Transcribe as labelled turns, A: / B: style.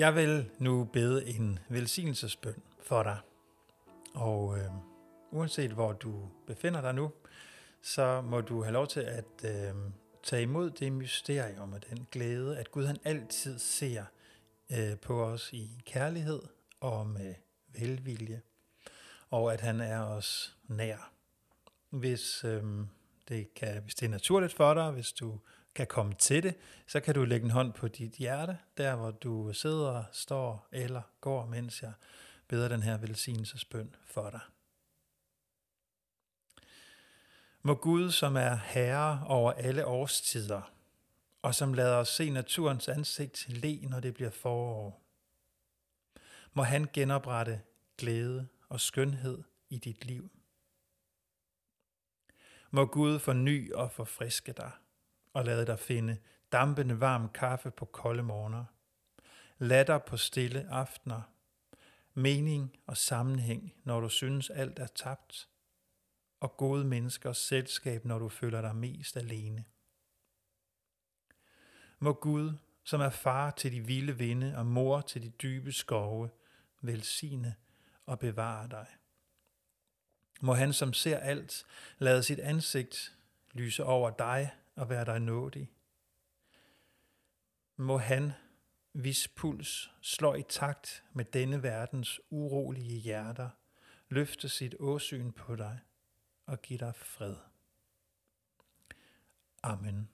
A: Jeg vil nu bede en velsignelsesbøn for dig. Og øh, uanset hvor du befinder dig nu, så må du have lov til at øh, tage imod det mysterium og den glæde, at Gud han altid ser øh, på os i kærlighed og med velvilje, og at han er os nær. Hvis, øh, det kan, hvis det er naturligt for dig, hvis du kan komme til det, så kan du lægge en hånd på dit hjerte, der hvor du sidder, står eller går, mens jeg beder den her velsignelsesbøn for dig. Må Gud, som er herre over alle årstider, og som lader os se naturens ansigt le, når det bliver forår, må han genoprette glæde og skønhed i dit liv. Må Gud forny og forfriske dig og lade dig finde dampende varm kaffe på kolde morgener, latter på stille aftener, mening og sammenhæng, når du synes alt er tabt, og gode menneskers selskab, når du føler dig mest alene. Må Gud, som er far til de vilde vinde og mor til de dybe skove, velsigne og bevare dig. Må han, som ser alt, lade sit ansigt lyse over dig og være dig nådig. Må han, hvis puls slår i takt med denne verdens urolige hjerter, løfte sit åsyn på dig og give dig fred. Amen.